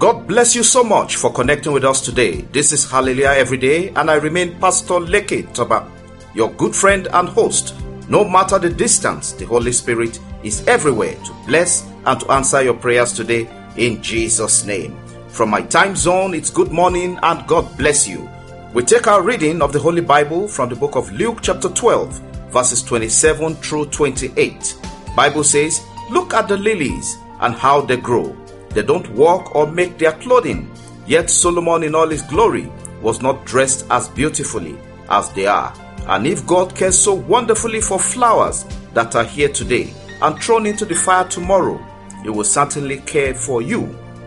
God bless you so much for connecting with us today. This is Hallelujah Every Day, and I remain Pastor Leke Toba, your good friend and host. No matter the distance, the Holy Spirit is everywhere to bless and to answer your prayers today in Jesus' name. From my time zone, it's good morning and God bless you. We take our reading of the Holy Bible from the book of Luke, chapter 12, verses 27 through 28. Bible says, Look at the lilies and how they grow. They don't walk or make their clothing. Yet Solomon in all his glory was not dressed as beautifully as they are. And if God cares so wonderfully for flowers that are here today and thrown into the fire tomorrow, He will certainly care for you.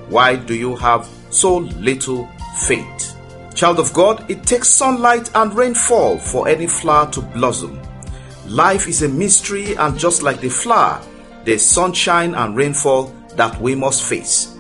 Why do you have so little faith? Child of God, it takes sunlight and rainfall for any flower to blossom. Life is a mystery, and just like the flower, there's sunshine and rainfall that we must face.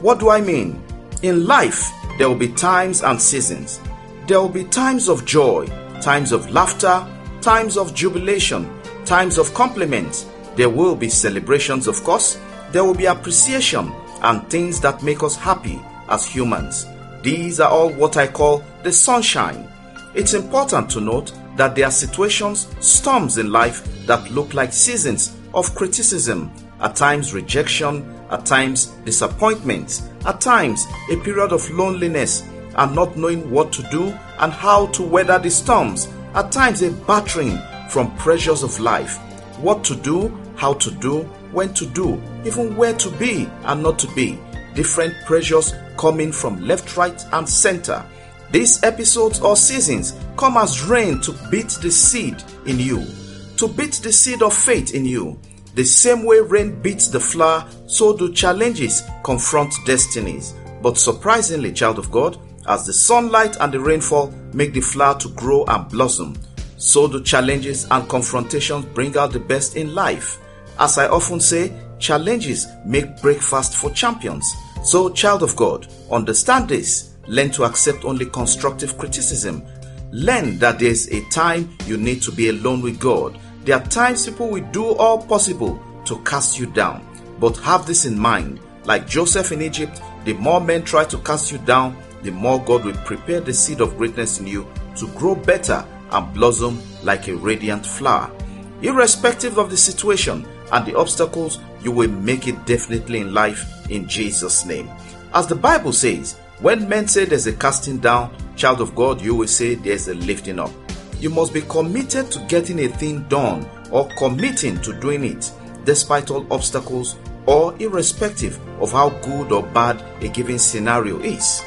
What do I mean? In life, there will be times and seasons. There will be times of joy, times of laughter, times of jubilation, times of compliments. There will be celebrations, of course. There will be appreciation and things that make us happy as humans. These are all what I call the sunshine. It's important to note that there are situations, storms in life that look like seasons of criticism, at times rejection, at times disappointment, at times a period of loneliness and not knowing what to do and how to weather the storms, at times a battering from pressures of life. What to do, how to do, when to do, even where to be and not to be. Different pressures coming from left, right, and center. These episodes or seasons come as rain to beat the seed in you, to beat the seed of faith in you. The same way rain beats the flower, so do challenges confront destinies. But surprisingly, child of God, as the sunlight and the rainfall make the flower to grow and blossom, so do challenges and confrontations bring out the best in life. As I often say, challenges make breakfast for champions. So, child of God, understand this. Learn to accept only constructive criticism. Learn that there's a time you need to be alone with God. There are times people will do all possible to cast you down. But have this in mind like Joseph in Egypt, the more men try to cast you down, the more God will prepare the seed of greatness in you to grow better and blossom like a radiant flower. Irrespective of the situation and the obstacles, you will make it definitely in life in Jesus' name. As the Bible says, when men say there's a casting down, child of God, you will say there's a lifting up. You must be committed to getting a thing done or committing to doing it despite all obstacles or irrespective of how good or bad a given scenario is.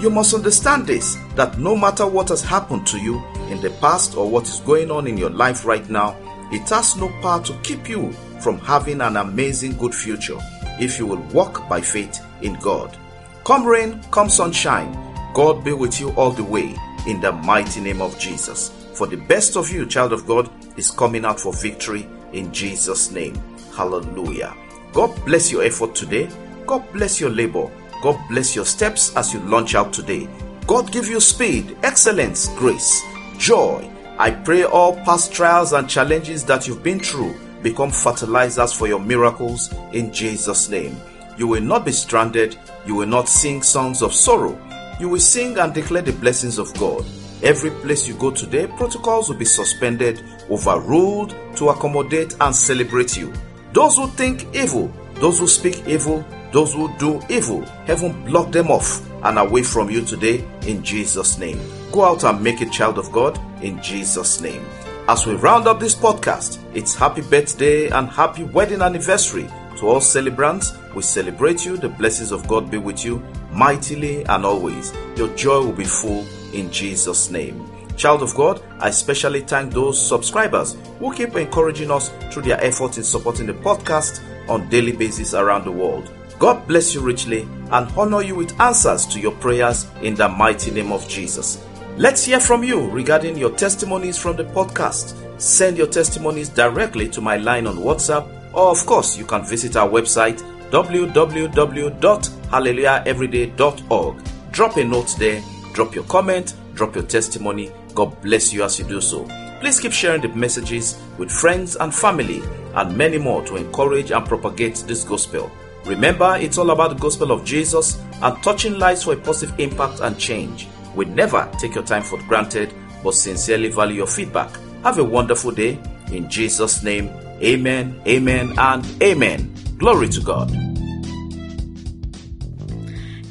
You must understand this that no matter what has happened to you in the past or what is going on in your life right now, it has no power to keep you from having an amazing good future if you will walk by faith in God. Come rain, come sunshine, God be with you all the way in the mighty name of Jesus. For the best of you, child of God, is coming out for victory in Jesus' name. Hallelujah. God bless your effort today. God bless your labor. God bless your steps as you launch out today. God give you speed, excellence, grace, joy. I pray all past trials and challenges that you've been through become fertilizers for your miracles in Jesus' name. You will not be stranded. You will not sing songs of sorrow. You will sing and declare the blessings of God. Every place you go today, protocols will be suspended, overruled to accommodate and celebrate you. Those who think evil, those who speak evil, those who do evil, heaven block them off and away from you today in Jesus' name. Go out and make a child of God in Jesus' name. As we round up this podcast, it's happy birthday and happy wedding anniversary to all celebrants. We celebrate you. The blessings of God be with you mightily and always. Your joy will be full in Jesus' name. Child of God, I especially thank those subscribers who keep encouraging us through their efforts in supporting the podcast on daily basis around the world. God bless you richly and honor you with answers to your prayers in the mighty name of Jesus. Let's hear from you regarding your testimonies from the podcast. Send your testimonies directly to my line on WhatsApp, or of course, you can visit our website www.hallelujaheveryday.org. Drop a note there, drop your comment, drop your testimony. God bless you as you do so. Please keep sharing the messages with friends and family and many more to encourage and propagate this gospel. Remember, it's all about the gospel of Jesus and touching lives for a positive impact and change. We never take your time for granted, but sincerely value your feedback. Have a wonderful day. In Jesus' name, amen, amen, and amen. Glory to God.